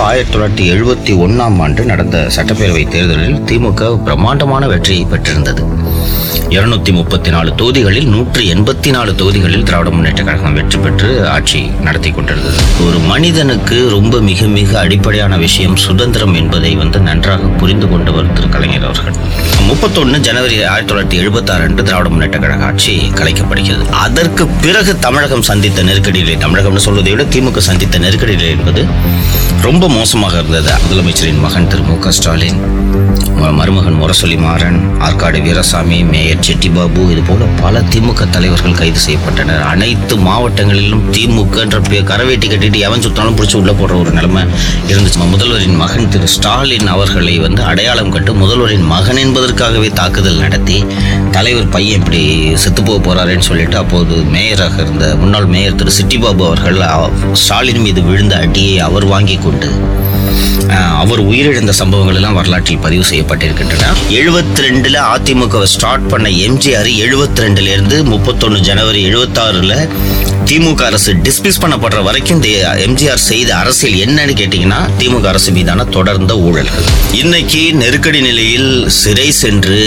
ஆயிரத்தி தொள்ளாயிரத்தி எழுபத்தி ஒன்னாம் ஆண்டு நடந்த சட்டப்பேரவை தேர்தலில் திமுக பிரம்மாண்டமான வெற்றியை பெற்றிருந்தது. இருநூத்தி முப்பத்தி நாலு தொகுதிகளில் நூற்றி எண்பத்தி நாலு தொகுதிகளில் திராவிட முன்னேற்ற கழகம் வெற்றி பெற்று ஆட்சி நடத்தி கொண்டிருந்தது. ஒரு மனிதனுக்கு ரொம்ப மிக மிக அடிப்படையான விஷயம் சுதந்திரம் என்பதை வந்து நன்றாக புரிந்து கொண்டவர் திரு. கலைஞர் அவர்கள். முப்பத்தொன்னு ஜனவரி ஆயிரத்தி தொள்ளாயிரத்தி எழுபத்தாறு அன்று திராவிட முன்னேற்ற கழக ஆட்சி கலைக்கப்படுகிறது. அதற்கு பிறகு தமிழகம் சந்தித்த நெருக்கடிகளை தமிழகம்னு சொல்வதை விட திமுக சந்தித்த நெருக்கடிகள் என்பது ரொம்ப மோசமாக இருந்தது. முதலமைச்சரின் மகன் திரு மு க ஸ்டாலின். மருமகன் முரசொலி மாறன் ஆற்காடு வீரசாமி மேயர் செட்டிபாபு இது போல பல திமுக தலைவர்கள் கைது செய்யப்பட்டனர். அனைத்து மாவட்டங்களிலும் திமுகன்ற கரவேட்டி கட்டிட்டு எவன் சுத்தாலும் பிடிச்சி உள்ள போடுற ஒரு நிலைமை இருந்துச்சு முதல்வரின் மகன் திரு ஸ்டாலின் அவர்களை வந்து அடையாளம் கட்டு முதல்வரின் மகன் என்பதற்காகவே தாக்குதல் நடத்தி தலைவர் பையன் இப்படி செத்து போக போறாருன்னு சொல்லிட்டு அப்போது மேயராக இருந்த முன்னாள் மேயர் திரு சிட்டிபாபு அவர்கள் ஸ்டாலின் மீது விழுந்த அடியை அவர் வாங்கி கொண்டு அவர் உயிரிழந்த சம்பவங்கள் எல்லாம் வரலாற்றில் பதிவு செய்யப்பட்டிருக்கின்றன. எழுபத்தி ரெண்டுல அதிமுக ஸ்டார்ட் பண்ண எம்ஜிஆர் எழுபத்தி ரெண்டுல இருந்து முப்பத்தொன்னு ஜனவரி எழுபத்தாறுல திமுக அரசு டிஸ்மிஸ் பண்ணப்படுற வரைக்கும் இந்த எம்ஜிஆர் செய்த அரசியல் என்னன்னு கேட்டீங்கன்னா திமுக அரசு மீதான தொடர்ந்த ஊழல்கள். இன்னைக்கு நெருக்கடி நிலையில் சிறை சென்று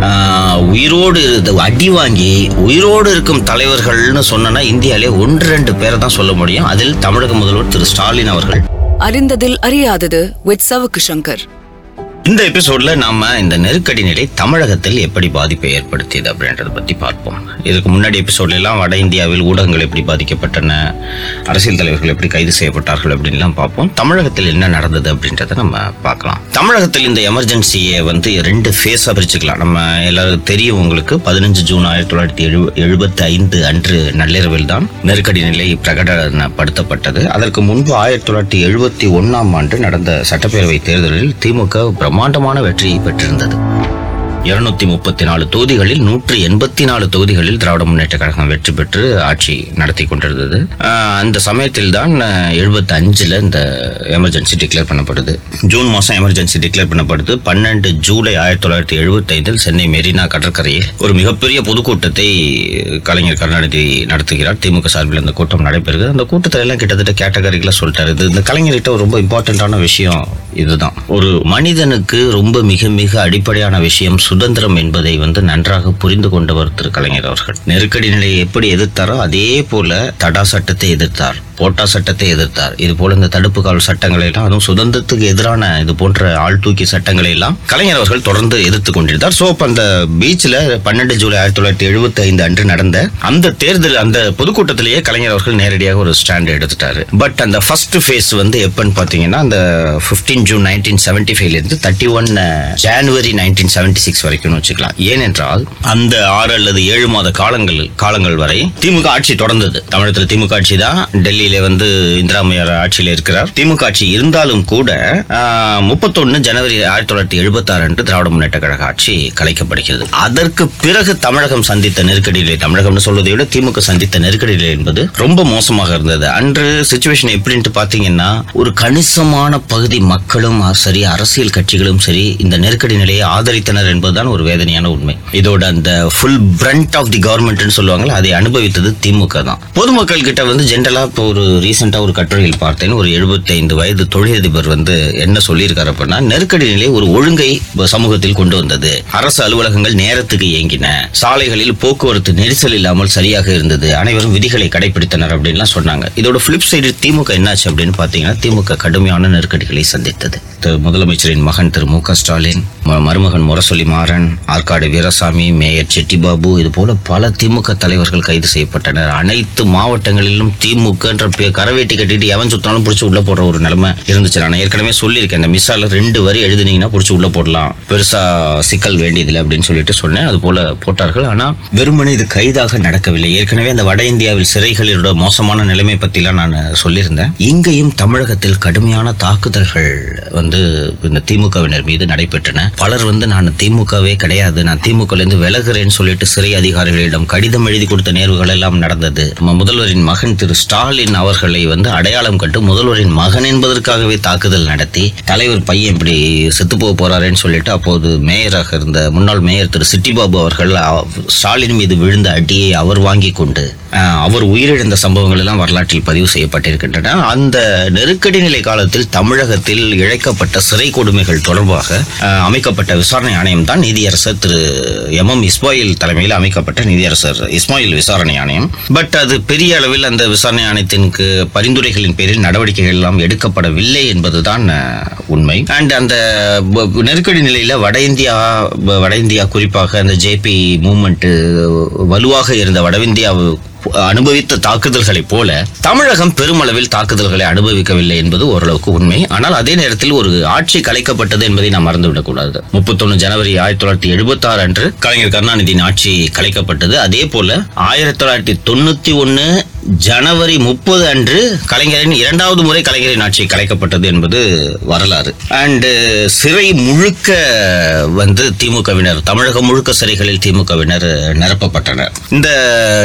ஆஹ், உயிரோடு அடி வாங்கி உயிரோடு இருக்கும் தலைவர்கள்னு சொன்னா இந்தியாவிலே ஒன்று ரெண்டு பேரை தான் சொல்ல முடியும். அதில் தமிழக முதல்வர் திரு ஸ்டாலின் அவர்கள். அறிந்ததில் அறியாதது வித் சவுக்கு சங்கர். இந்த எபிசோட்ல நாம இந்த நெருக்கடி நிலை தமிழகத்தில் எப்படி பாதிப்பை ஏற்படுத்தியது அப்படின்றத பத்தி பார்ப்போம். இதுக்கு முன்னாடி எபிசோட்ல எல்லாம் வட இந்தியாவில் ஊடகங்கள் எப்படி பாதிக்கப்பட்டன அரசியல் தலைவர்கள் எப்படி கைது செய்யப்பட்டார்கள் அப்படின்லாம் பார்ப்போம். தமிழகத்தில் என்ன நடந்தது அப்படின்றத நம்ம பார்க்கலாம். தமிழகத்தில் இந்த எமர்ஜென்சியை வந்து ரெண்டு ஃபேஸா பிரிச்சுக்கலாம். நம்ம எல்லாரும் தெரியும் உங்களுக்கு பதினஞ்சு ஜூன் ஆயிரத்தி தொள்ளாயிரத்தி எழு எழுபத்தி ஐந்து அன்று நள்ளிரவில் தான் நெருக்கடி நிலை பிரகடனப்படுத்தப்பட்டது. அதற்கு முன்பு ஆயிரத்தி தொள்ளாயிரத்தி எழுபத்தி ஒன்னாம் ஆண்டு நடந்த சட்டப்பேரவை தேர்தலில் திமுக பிரம்மாண்டமான வெற்றியை பெற்றிருந்தது. இருநூத்தி முப்பத்தி நாலு தொகுதிகளில் நூற்றி எண்பத்தி நாலு தொகுதிகளில் திராவிட முன்னேற்ற கழகம் வெற்றி பெற்று ஆட்சி நடத்தி கொண்டிருந்தது. அந்த சமயத்தில் தான் எழுபத்தி அஞ்சுல இந்த எமர்ஜென்சி டிக்ளேர் பண்ணப்படுது. ஜூன் மாசம் எமர்ஜென்சி டிக்ளேர் பண்ணப்படுது. பன்னெண்டு ஜூலை ஆயிரத்தி தொள்ளாயிரத்தி எழுபத்தி ஐந்தில் சென்னை மெரினா கடற்கரையில் ஒரு மிகப்பெரிய பொதுக்கூட்டத்தை கலைஞர் கருணாநிதி நடத்துகிறார். திமுக சார்பில் அந்த கூட்டம் நடைபெறுகிறது. அந்த கூட்டத்தில் எல்லாம் கிட்டத்தட்ட கேட்டகரிகளா சொல்லிட்டாரு. இது இந்த கலைஞர்கிட்ட ஒரு ரொம்ப இம்பார்ட்டன்டான விஷயம் இதுதான். ஒரு மனிதனுக்கு ரொம்ப மிக மிக அடிப்படையான விஷயம் சுதந்திரம் என்பதை வந்து நன்றாக புரிந்து கொண்டவர் திரு. கலைஞர் அவர்கள். நெருக்கடி நிலையை எப்படி எதிர்த்தாரோ அதே போல தடா சட்டத்தை எதிர்த்தார் போட்டா சட்டத்தை எதிர்த்தார். இது போல இந்த தடுப்பு கால் சட்டங்களை எல்லாம் அதுவும் சுதந்திரத்துக்கு எதிரான இது போன்ற ஆள் தூக்கி சட்டங்களை எல்லாம் கலைஞர் அவர்கள் தொடர்ந்து எதிர்த்து கொண்டிருந்தார். சோ அந்த பீச்ல பன்னெண்டு ஜூலை ஆயிரத்தி தொள்ளாயிரத்தி எழுபத்தி ஐந்து அன்று நடந்த அந்த தேர்தல் அந்த பொதுக்கூட்டத்திலேயே கலைஞர் அவர்கள் நேரடியாக ஒரு ஸ்டாண்ட் எடுத்துட்டாரு. பட் அந்த ஃபர்ஸ்ட் ஃபேஸ் வந்து எப்பன்னு பாத்தீங்கன்னா அந்த 15 ஜூன் நைன்டீன் செவன்டி ஃபைவ்ல இருந்து thirty one January nineteen seventy six வரைக்கும் வச்சுக்கலாம். ஏனென்றால் அந்த ஆறு அல்லது ஏழு மாத காலங்கள் காலங்கள் வரை திமுக ஆட்சி தொடர்ந்தது. தமிழகத்தில் திமுக ஆட்சி தான் டெல்லியில வந்து இந்திராமையார் ஆட்சியில் இருக்கிறார். திமுக ஆட்சி இருந்தாலும் கூட முப்பத்தொன்னு ஜனவரி ஆயிரத்தி தொள்ளாயிரத்தி எழுபத்தி ஆறு அன்று திராவிட முன்னேற்ற கழக ஆட்சி கலைக்கப்படுகிறது. அதற்கு பிறகு தமிழகம் சந்தித்த நெருக்கடிகளை தமிழகம்னு சொல்வதை விட திமுக சந்தித்த நெருக்கடிகள் என்பது ரொம்ப மோசமாக இருந்தது. அன்று சுச்சுவேஷன் எப்படின்ட்டு பாத்தீங்கன்னா ஒரு கணிசமான பகுதி மக்களும் சரி அரசியல் கட்சிகளும் சரி இந்த நெருக்கடி நிலையை ஆதரித்தனர் என்பது என்பதுதான் ஒரு வேதனையான உண்மை. இதோட அந்த ஃபுல் பிரண்ட் ஆஃப் தி கவர்மெண்ட்னு சொல்லுவாங்கல்ல அதை அனுபவித்தது திமுக தான். பொதுமக்கள் கிட்ட வந்து ஜென்ரலா இப்போ ஒரு ரீசெண்டா ஒரு கட்டுரையில் பார்த்தேன். ஒரு 75 வயது தொழிலதிபர் வந்து என்ன சொல்லியிருக்காரு அப்படின்னா நெருக்கடி நிலை ஒரு ஒழுங்கை சமூகத்தில் கொண்டு வந்தது. அரசு அலுவலகங்கள் நேரத்துக்கு இயங்கின. சாலைகளில் போக்குவரத்து நெரிசல் இல்லாமல் சரியாக இருந்தது. அனைவரும் விதிகளை கடைபிடித்தனர் அப்படின்லாம் சொன்னாங்க. இதோட பிளிப் சைடு திமுக என்னாச்சு அப்படின்னு பாத்தீங்கன்னா திமுக கடுமையான நெருக்கடிகளை சந்தித்தது. முதலமைச்சரின் மகன் திரு மு க ஸ்டாலின் மருமகன் முரசொலி குமாரன் ஆற்காடு வீரசாமி மேயர் செட்டிபாபு இது போல பல திமுக தலைவர்கள் கைது செய்யப்பட்டனர். அனைத்து மாவட்டங்களிலும் திமுகன்ற பே- கரவேட்டி கட்டிட்டு எவன் சுத்தாலும் பிடிச்சி உள்ள போடுற ஒரு நிலைமை இருந்துச்சு. நான் ஏற்கனவே சொல்லியிருக்கேன் இந்த மிஸ்ஸால ரெண்டு வரி எழுதுனீங்கன்னா பிடிச்சி உள்ள போடலாம். பெருசா சிக்கல் வேண்டியதில்லை அப்படின்னு சொல்லிட்டு சொன்னேன். அது போல போட்டார்கள். ஆனா வெறுமனே இது கைதாக நடக்கவில்லை. ஏற்கனவே அந்த வட இந்தியாவில் சிறைகளோட மோசமான நிலைமை பத்திலாம் நான் சொல்லியிருந்தேன். இங்கேயும் தமிழகத்தில் கடுமையான தாக்குதல்கள் வந்து இந்த திமுகவினர் மீது நடைபெற்றன. பலர் வந்து நான் திமுக திமுகவே கிடையாது. நான் திமுகலேருந்து விலகுறேன்னு சொல்லிட்டு சிறை அதிகாரிகளிடம் கடிதம் எழுதி கொடுத்த நேர்வுகள் எல்லாம் நடந்தது. நம்ம முதல்வரின் மகன் திரு ஸ்டாலின் அவர்களை வந்து அடையாளம் கண்டு முதல்வரின் மகன் என்பதற்காகவே தாக்குதல் நடத்தி தலைவர் பையன் இப்படி செத்து போக போறாருன்னு சொல்லிட்டு அப்போது மேயராக இருந்த முன்னாள் மேயர் திரு சிட்டிபாபு அவர்கள் ஸ்டாலின் மீது விழுந்த அடியை அவர் வாங்கி கொண்டு அவர் உயிரிழந்த சம்பவங்கள் எல்லாம் வரலாற்றில் பதிவு செய்யப்பட்டிருக்கின்றன. அந்த நெருக்கடி நிலை காலத்தில் தமிழகத்தில் இழைக்கப்பட்ட சிறை கொடுமைகள் தொடர்பாக அமைக்கப்பட்ட விசாரணை ஆணையம் தான் நீதியரசர் திரு எம் எம் இஸ்மாயில் தலைமையில் அமைக்கப்பட்ட நீதியரசர் இஸ்மாயில் விசாரணை ஆணையம். பட் அது பெரிய அளவில் அந்த விசாரணை ஆணையத்திற்கு பரிந்துரைகளின் பேரில் நடவடிக்கைகள் எல்லாம் எடுக்கப்படவில்லை என்பதுதான் உண்மை. அண்ட் அந்த நெருக்கடி நிலையில் வட இந்தியா வட இந்தியா குறிப்பாக அந்த ஜேபி மூமெண்ட் வலுவாக இருந்த வட அனுபவித்த தாக்குதல்களைப் போல தமிழகம் பெருமளவில் தாக்குதல்களை அனுபவிக்கவில்லை என்பது ஓரளவுக்கு உண்மை. ஆனால் அதே நேரத்தில் ஒரு ஆட்சி கலைக்கப்பட்டது என்பதை நாம் மறந்துவிடக்கூடாது. முப்பத்தொன்னு ஜனவரி ஆயிரத்தி தொள்ளாயிரத்தி எழுபத்தி ஆறு அன்று கலைஞர் கருணாநிதியின் ஆட்சி கலைக்கப்பட்டது. அதே போல ஆயிரத்தி தொள்ளாயிரத்தி தொண்ணூத்தி ஒன்னு ஜனவரி முப்பது அன்று கலைஞரின் இரண்டாவது முறை கலைஞரின் ஆட்சி கலைக்கப்பட்டது என்பது வரலாறு. அண்டு சிறை முழுக்க வந்து திமுகவினர் தமிழகம் முழுக்க சிறைகளில் திமுகவினர் நிரப்பப்பட்டனர். இந்த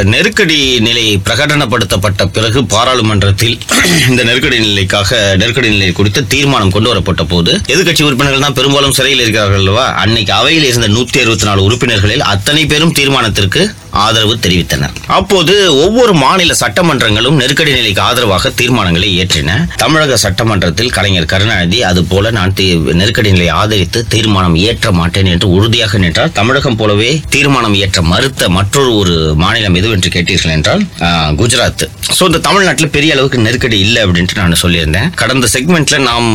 நெருக்கடி நிலை பிரகடனப்படுத்தப்பட்ட பிறகு பாராளுமன்றத்தில் இந்த நெருக்கடி நிலைக்காக நெருக்கடி நிலை குறித்து தீர்மானம் கொண்டு வரப்பட்ட போது எதிர்கட்சி உறுப்பினர்கள் தான் பெரும்பாலும் சிறையில் இருக்கிறார்கள் அல்லவா? அன்னைக்கு அவையில் இருந்த நூத்தி அறுபத்தி நாலு உறுப்பினர்களில் அத்தனை பேரும் தீர்மானத்திற்கு ஆதரவு தெரிவித்தனர் அப்போது ஒவ்வொரு மாநில சட்டமன்றங்களும் நெருக்கடி நிலைக்கு ஆதரவாக தீர்மானங்களை இயற்றின தமிழக சட்டமன்றத்தில் கலைஞர் கருணாநிதி அதுபோல நான் நெருக்கடி நிலையை ஆதரித்து தீர்மானம் இயற்ற மாட்டேன் என்று உறுதியாக நின்றார். தமிழகம் போலவே தீர்மானம் இயற்ற மறுத்த மற்றொரு ஒரு மாநிலம் எது என்று கேட்டீர்கள் என்றால் குஜராத். சோ இந்த தமிழ்நாட்டில் பெரிய அளவுக்கு நெருக்கடி இல்லை அப்படின்ட்டு நான் சொல்லியிருந்தேன். கடந்த செக்மெண்ட்ல நாம்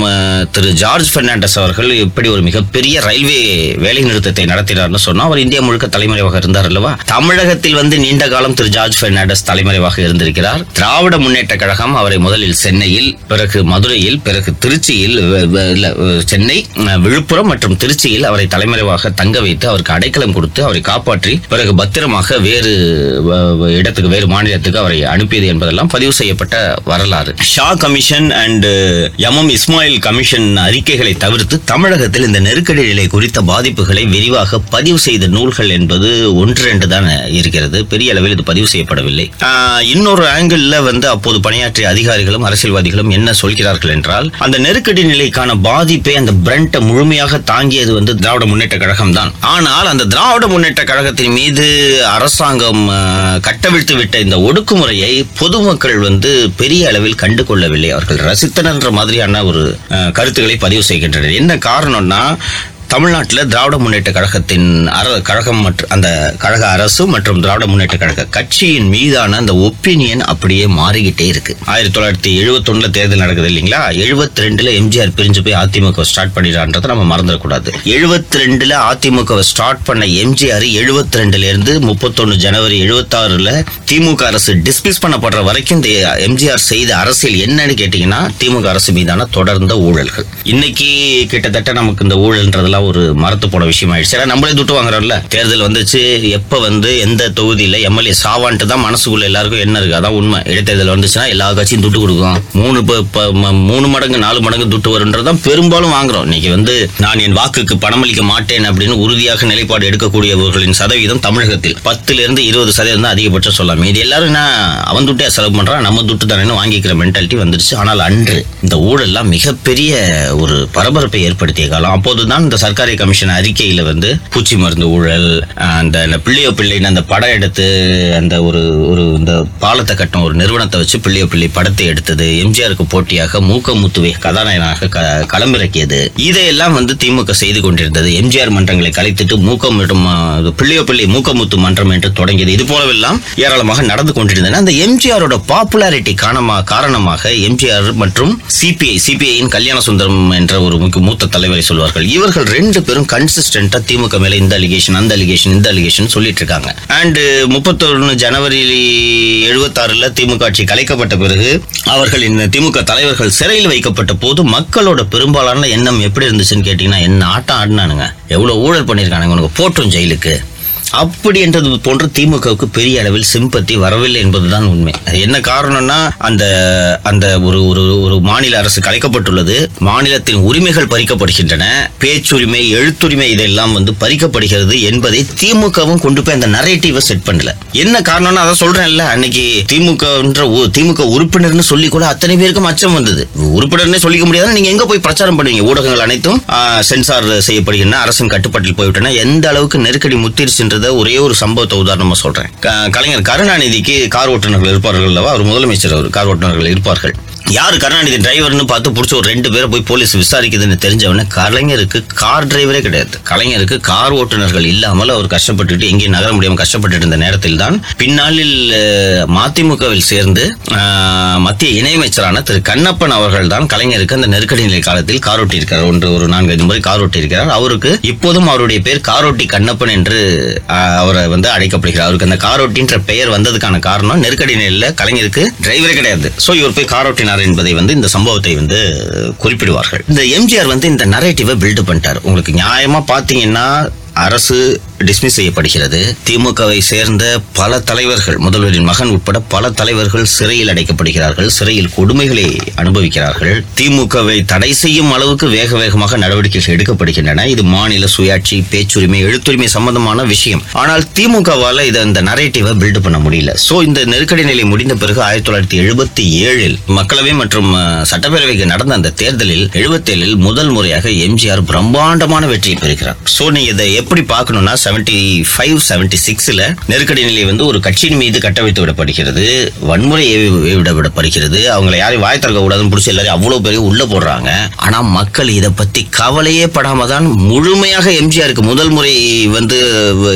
திரு ஜார்ஜ் பெர்னாண்டஸ் அவர்கள் எப்படி ஒரு மிகப்பெரிய ரயில்வே வேலை நிறுத்தத்தை நடத்தினார்னு சொன்னா அவர் இந்தியா முழுக்க தலைமறைவாக இருந்தார் அல்லவா? தமிழக தமிழகத்தில் வந்து நீண்ட காலம் திரு ஜார்ஜ் பெர்னாண்டஸ் தலைமறைவாக இருந்திருக்கிறார். திராவிட முன்னேற்ற கழகம் அவரை முதலில் சென்னையில் பிறகு மதுரையில் பிறகு திருச்சியில் சென்னை விழுப்புரம் மற்றும் திருச்சியில் அவரை தலைமறைவாக தங்க வைத்து அவருக்கு அடைக்கலம் கொடுத்து அவரை காப்பாற்றி பிறகு பத்திரமாக வேறு இடத்துக்கு வேறு மாநிலத்துக்கு அவரை அனுப்பியது என்பதெல்லாம் பதிவு செய்யப்பட்ட வரலாறு. Shah commission and M Ismail commission அறிக்கைகளை தவிர்த்து தமிழகத்தில் இந்த நெருக்கடி நிலை குறித்த பாதிப்புகளை விரிவாக பதிவு செய்த நூல்கள் என்பது ஒன்று ரெண்டு இருக்கிறது. பெரிய அளவில் இது பதிவு செய்யப்படவில்லை. இன்னொரு ஆங்கிள் வந்து அப்போது பணியாற்றிய அதிகாரிகளும் அரசியல்வாதிகளும் என்ன சொல்கிறார்கள் என்றால் அந்த நெருக்கடி நிலைக்கான பாதிப்பை அந்த பிரண்ட்டை முழுமையாக தாங்கியது வந்து திராவிட முன்னேற்ற கழகம் தான் ஆனால் அந்த திராவிட முன்னேற்ற கழகத்தின் மீது அரசாங்கம் கட்டவிழ்த்து விட்ட இந்த ஒடுக்குமுறையை பொதுமக்கள் வந்து பெரிய அளவில் கண்டு கொள்ளவில்லை அவர்கள் ரசித்தனர் மாதிரியான ஒரு கருத்துக்களை பதிவு செய்கின்றனர். என்ன காரணம்னா தமிழ்நாட்டில் திராவிட முன்னேற்ற கழகத்தின் அர கழகம் மற்றும் அந்த கழக அரசு மற்றும் திராவிட முன்னேற்ற கழக கட்சியின் மீதான அந்த ஒப்பீனியன் அப்படியே மாறிக்கிட்டே இருக்கு. ஆயிரத்தி தொள்ளாயிரத்தி எழுபத்தொன்னுல தேர்தல் நடக்குது இல்லைங்களா? எழுபத்தி ரெண்டுல எம்ஜிஆர் பிரிஞ்சு போய் அதிமுக ஸ்டார்ட் பண்ணிடுறான்றதை நம்ம மறந்துடக்கூடாது. எழுபத்தி ரெண்டுல அதிமுக ஸ்டார்ட் பண்ண எம்ஜிஆர் எழுபத்தி ரெண்டுல இருந்து முப்பத்தொன்னு ஜனவரி எழுபத்தாறுல திமுக அரசு டிஸ்மிஸ் பண்ணப்படுற வரைக்கும் இந்த எம்ஜிஆர் செய்த அரசியல் என்னன்னு கேட்டீங்கன்னா திமுக அரசு மீதான தொடர்ந்த ஊழல்கள். இன்னைக்கு கிட்டத்தட்ட நமக்கு இந்த ஊழல்ன்றதெல்லாம் ஒரு மரத்து போன விஷயம் ஆயிடுச்சு ஏன்னா நம்மளே துட்டு வாங்குறோம்ல. தேர்தல் வந்துச்சு எப்ப வந்து எந்த தொகுதியில எம்எல்ஏ சாவான்ட்டு தான் மனசுக்குள்ள எல்லாருக்கும் என்ன இருக்கு. அதான் உண்மை. இடைத்தேர்தல் வந்துச்சுன்னா எல்லா கட்சியும் துட்டு கொடுக்கும். மூணு மூணு மடங்கு நாலு மடங்கு துட்டு வரும்ன்றதான் பெரும்பாலும் வாங்குறோம். இன்னைக்கு வந்து நான் என் வாக்குக்கு பணமளிக்க மாட்டேன் அப்படின்னு உறுதியாக நிலைப்பாடு எடுக்கக்கூடியவர்களின் சதவீதம் தமிழகத்தில். பத்துல இருந்து இருபது சதவீதம் தான் அதிகபட்சம் சொல்லலாம். இது எல்லாரும் என்ன அவன் துட்டே செலவு பண்றான் நம்ம துட்டு தானே வாங்கிக்கிற மென்டாலிட்டி வந்துருச்சு. ஆனால் அன்று இந்த ஊழல்லாம் மிகப்பெரிய ஒரு பரபரப்பை ஏற்படுத்திய காலம். அப்போதுதான் இந்த சர்க்காரி கமிஷன் அறிக்கையில வந்து பூச்சி மருந்து ஊழல் அந்த பிள்ளையோ பிள்ளைன்னு அந்த படம் எடுத்து அந்த ஒரு ஒரு இந்த பாலத்தை கட்டும் ஒரு நிறுவனத்தை வச்சு பிள்ளையோ பிள்ளை படத்தை எடுத்தது எம்ஜிஆருக்கு போட்டியாக மூக்கமுத்துவை கதாநாயகனாக களமிறக்கியது. இதையெல்லாம் வந்து திமுக செய்து கொண்டிருந்தது. எம்ஜிஆர் மன்றங்களை கலைத்துட்டு மூக்கம் பிள்ளையோ பிள்ளை மூக்கமுத்து மன்றம் என்று தொடங்கியது. இது போலவெல்லாம் ஏராளமாக நடந்து கொண்டிருந்தன. அந்த எம்ஜிஆரோட பாப்புலாரிட்டி காரணமா காரணமாக எம்ஜிஆர் மற்றும் சிபிஐ சிபிஐயின் கல்யாண சுந்தரம் என்ற ஒரு மூத்த தலைவரை சொல்வார்கள். இவர்கள் ரெண்டு பேரும் கன்சிஸ்டன்டா திமுக மேல இந்த அலிகேஷன் அந்த அலிகேஷன் இந்த அலிகேஷன் சொல்லிட்டு இருக்காங்க. அண்ட் முப்பத்தொன்னு ஜனவரி எழுபத்தாறுல திமுக ஆட்சி கலைக்கப்பட்ட பிறகு அவர்கள் இந்த திமுக தலைவர்கள் சிறையில் வைக்கப்பட்ட போது மக்களோட பெரும்பாலான எண்ணம் எப்படி இருந்துச்சுன்னு கேட்டீங்கன்னா என்ன ஆட்டம் ஆடினானுங்க. எவ்வளவு ஊழல் பண்ணிருக்கானுங்க உனக்கு போட்டும் ஜெயிலுக்கு. அப்படி என்றது போன்று திமுகவுக்கு பெரிய அளவில் சிம்பத்தி வரவில்லை என்பதுதான் உண்மை. என்ன காரணம்னா அந்த அந்த ஒரு ஒரு ஒரு மாநில அரசு கலைக்கப்பட்டுள்ளது. மாநிலத்தின் உரிமைகள் பறிக்கப்படுகின்றன. பேச்சுரிமை எழுத்துரிமை இதெல்லாம் வந்து பறிக்கப்படுகிறது என்பதை திமுகவும் கொண்டு போய் அந்த நரேட்டிவை செட் பண்ணல. என்ன காரணம்னா அதான் சொல்றேன்ல அன்னைக்கு திமுகன்ற திமுக உறுப்பினர்னு சொல்லி கூட அத்தனை பேருக்கும் அச்சம் வந்தது. உறுப்பினர்னே சொல்லிக்க முடியாது நீங்க எங்க போய் பிரச்சாரம் பண்ணுவீங்க? ஊடகங்கள் அனைத்தும் சென்சார் செய்யப்படுகின்றன அரசின் கட்டுப்பாட்டில் போய்விட்டன. எந்த அளவுக்கு நெருக்கடி முத்திருச்சுன்றது அப்படின்றத ஒரே ஒரு சம்பவத்தை உதாரணமா சொல்றேன். கலைஞர் கருணாநிதிக்கு கார் ஓட்டுநர்கள் இருப்பார்கள் அல்லவா? அவர் முதலமைச்சர் அவர் கார் ஓட்டுநர்கள் இருப்பார்கள். யார் கருணாநிதி டிரைவர்னு பார்த்து பிடிச்ச ஒரு ரெண்டு பேரை போய் போலீஸ் விசாரிக்குதுன்னு தெரிஞ்சவொடனே கலைஞருக்கு கார் டிரைவரே கிடையாது. கலைஞருக்கு கார் ஓட்டுநர்கள் இல்லாமல் அவர் கஷ்டப்பட்டுட்டு எங்கேயும் நகர முடியாமல் கஷ்டப்பட்டு இருந்த நேரத்தில் தான் பின்னாளில் மதிமுகவில் சேர்ந்து மத்திய இணையமைச்சரான திரு கண்ணப்பன் அவர்கள் தான் கலைஞருக்கு அந்த நெருக்கடி நிலை காலத்தில் கார் ஓட்டியிருக்கிறார். ஒன்று ஒரு நான்கு ஐந்து முறை கார் ஓட்டியிருக்கிறார். அவருக்கு இப்போதும் அவருடைய பேர் காரோட்டி கண்ணப்பன் என்று அவரை வந்து அழைக்கப்படுகிறார். அவருக்கு அந்த காரோட்டின்ற பெயர் வந்ததுக்கான காரணம் நெருக்கடி நிலையில் கலைஞருக்கு டிரைவரே கிடையாது. ஸோ இவர் போய் காரோட்டினார் என்பதை வந்து இந்த சம்பவத்தை வந்து குறிப்பிடுவார்கள். இந்த எம்ஜிஆர் வந்து இந்த நரேட்டிவை பில்டு பண்ணிட்டார். உங்களுக்கு நியாயமா பாத்தீங்கன்னா அரசு டிஸ்மிஸ் செய்யப்படுகிறது. திமுகவை சேர்ந்த பல தலைவர்கள் முதல்வரின் மகன் உட்பட பல தலைவர்கள் சிறையில் அடைக்கப்படுகிறார்கள் சிறையில் கொடுமைகளை அனுபவிக்கிறார்கள். திமுகவை தடை செய்யும் அளவுக்கு வேக வேகமாக நடவடிக்கைகள் எடுக்கப்படுகின்றன. இது மாநில சுயாட்சி பேச்சுரிமை எழுத்துரிமை சம்பந்தமான விஷயம். ஆனால் திமுகவால் இதை இந்த நரேட்டிவை பில்டு பண்ண முடியல. சோ இந்த நெருக்கடி நிலை முடிந்த பிறகு ஆயிரத்தி தொள்ளாயிரத்தி எழுபத்தி ஏழில் மக்களவை மற்றும் சட்டப்பேரவைக்கு நடந்த அந்த தேர்தலில் எழுபத்தேழில் முதல் முறையாக எம்ஜிஆர் பிரம்மாண்டமான வெற்றியை பெறுகிறார். சோ நீ இதை எப்படி பார்க்கணும்னா செவன்டி ஃபைவ் செவன்டி சிக்ஸ்ல நெருக்கடி நிலை வந்து ஒரு கட்சியின் மீது கட்டமைத்து விடப்படுகிறது. வன்முறை விட விடப்படுகிறது அவங்களை யாரையும் வாய் திறக்க கூடாதுன்னு பிடிச்சி எல்லாரும் அவ்வளோ பெரிய உள்ள போடுறாங்க. ஆனால் மக்கள் இதை பற்றி கவலையே படாம தான் முழுமையாக எம்ஜிஆருக்கு முதல் முறை வந்து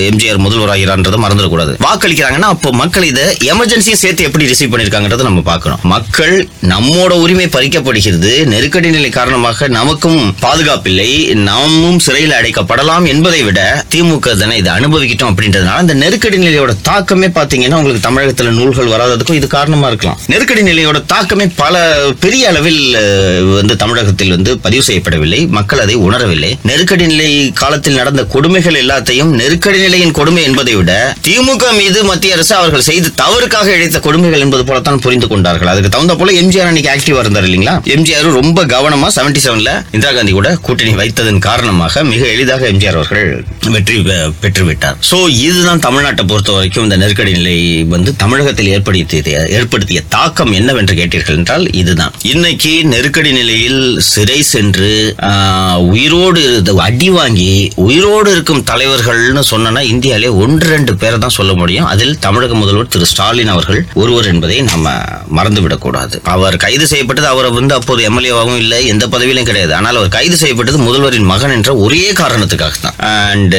எம்ஜிஆர் முதல்வராகிறான்றதை மறந்துடக்கூடாது. வாக்களிக்கிறாங்கன்னா அப்போ மக்கள் இதை எமர்ஜென்சியை சேர்த்து எப்படி ரிசீவ் பண்ணியிருக்காங்கன்றதை நம்ம பார்க்கணும். மக்கள் நம்மோட உரிமை பறிக்கப்படுகிறது. நெருக்கடி நிலை காரணமாக நமக்கும் பாதுகாப்பில்லை. நாமும் சிறையில் அடைக்கப்படலாம் என்பதை விட திமுக தானே இதை அனுபவிக்கிட்டோம் அப்படின்றதுனால அந்த நெருக்கடி நிலையோட தாக்கமே பாத்தீங்கன்னா உங்களுக்கு தமிழகத்துல நூல்கள் வராததுக்கும் இது காரணமா இருக்கலாம். நெருக்கடி நிலையோட தாக்கமே பல பெரிய அளவில் வந்து தமிழகத்தில் வந்து பதிவு செய்யப்படவில்லை. மக்கள் அதை உணரவில்லை. நெருக்கடி நிலை காலத்தில் நடந்த கொடுமைகள் எல்லாத்தையும் நெருக்கடி நிலையின் கொடுமை என்பதை விட திமுக மீது மத்திய அரசு அவர்கள் செய்து தவறுக்காக இழைத்த கொடுமைகள் என்பது போலத்தான் புரிந்து கொண்டார்கள். அதுக்கு தகுந்த போல எம்ஜிஆர் அன்னைக்கு ஆக்டிவா இருந்தார் இல்லைங்களா? எம்ஜிஆர் ரொம்ப கவனமா செவன்டி செவன்ல இந்திரா காந்தி கூட கூட்டணி வைத்ததன் காரணமாக மிக எளிதாக எம்ஜிஆர் அவர்கள் வெற்றி பெ- பெற்றுவிட்டார். சோ இதுதான் தமிழ்நாட்டை பொறுத்த வரைக்கும் இந்த நெருக்கடி நிலை வந்து தமிழகத்தில் ஏற்படுத்திய ஏற்படுத்திய தாக்கம் என்னவென்று கேட்டீர்கள் என்றால் இதுதான். இன்னைக்கு நெருக்கடி நிலையில் சிறை சென்று உயிரோடு அடி வாங்கி உயிரோடு இருக்கும் தலைவர்கள்னு சொன்னா இந்தியாவிலே ஒன்று ரெண்டு பேரை தான் சொல்ல முடியும். அதில் தமிழக முதல்வர் திரு ஸ்டாலின் அவர்கள் ஒருவர் என்பதை நம்ம மறந்துவிடக்கூடாது. அவர் கைது செய்யப்பட்டது அவரை வந்து அப்போது எம்எல்ஏவாகவும் இல்லை எந்த பதவியிலும் கிடையாது. ஆனால் அவர் கைது செய்யப்பட்டது முதல்வரின் மகன் என்ற ஒரே காரணத்துக்காக தான் அண்ட்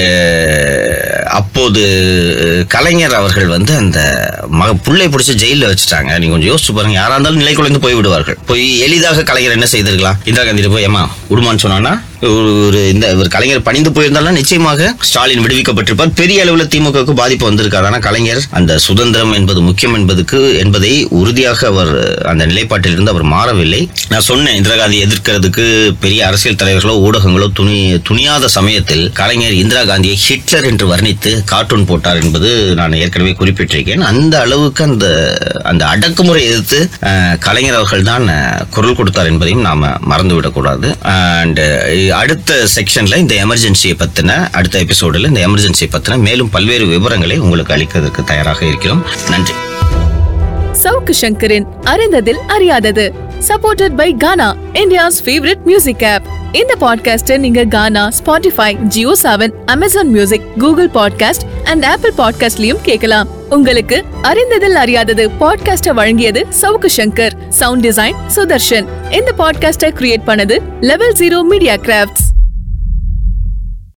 அப்போது கலைஞர் அவர்கள் வந்து அந்த மக புள்ளை பிடிச்சி ஜெயிலில் வச்சுட்டாங்க. நீங்கள் கொஞ்சம் யோசிச்சு பாருங்க. யாரா இருந்தாலும் நிலை குலைந்து போய் விடுவார்கள். போய் எளிதாக கலைஞர் என்ன செய்திருக்கலாம்? இந்திரா காந்தி போய் ஏமா விடுமான்னு சொன்னான்னா ஒரு ஒரு இந்த ஒரு கலைஞர் பணிந்து போயிருந்தாலும் நிச்சயமாக ஸ்டாலின் விடுவிக்கப்பட்டிருப்பார். பெரிய அளவில் திமுகவுக்கு பாதிப்பு வந்திருக்காரு. ஆனால் கலைஞர் அந்த சுதந்திரம் என்பது முக்கியம் என்பதுக்கு என்பதை உறுதியாக அவர் அந்த நிலைப்பாட்டில் இருந்து அவர் மாறவில்லை. நான் சொன்னேன் இந்திரா காந்தி எதிர்க்கிறதுக்கு பெரிய அரசியல் தலைவர்களோ ஊடகங்களோ துணி துணியாத சமயத்தில் கலைஞர் இந்திரா காந்தியை ஹிட்லர் என்று வர்ணித்து கார்ட்டூன் போட்டார் என்பது நான் ஏற்கனவே குறிப்பிட்டிருக்கேன். அந்த அளவுக்கு அந்த அந்த அடக்குமுறை எதிர்த்து கலைஞர் அவர்கள் தான் குரல் கொடுத்தார் என்பதையும் நாம் மறந்துவிடக்கூடாது. அண்டு அடுத்த செக்ஷனில் இந்த எமர்ஜென்சியை பற்றின அடுத்த எபிசோடில் இந்த எமர்ஜென்சியை பற்றின மேலும் பல்வேறு விவரங்களை உங்களுக்கு அளிக்கிறதுக்கு தயாராக இருக்கிறோம். நன்றி. சவுக்கு சங்கரின் அறிந்ததில் அறியாதது. Supported by Gaana India's favourite music app இந்த பாட்காஸ்டை நீங்க Gaana Spotify Jio Saavn Amazon music Google podcast and Apple பாட்காஸ்ட்லயும் கேட்கலாம். உங்களுக்கு அறிந்ததில் அறியாதது பாட்காஸ்ட வழங்கியது சவுக்கு சங்கர். சவுண்ட் டிசைன் சுதர்ஷன் இந்த பாட்காஸ்டை கிரியேட் பண்ணது லெவல் ஜீரோ மீடியா கிராஃப்ட்ஸ்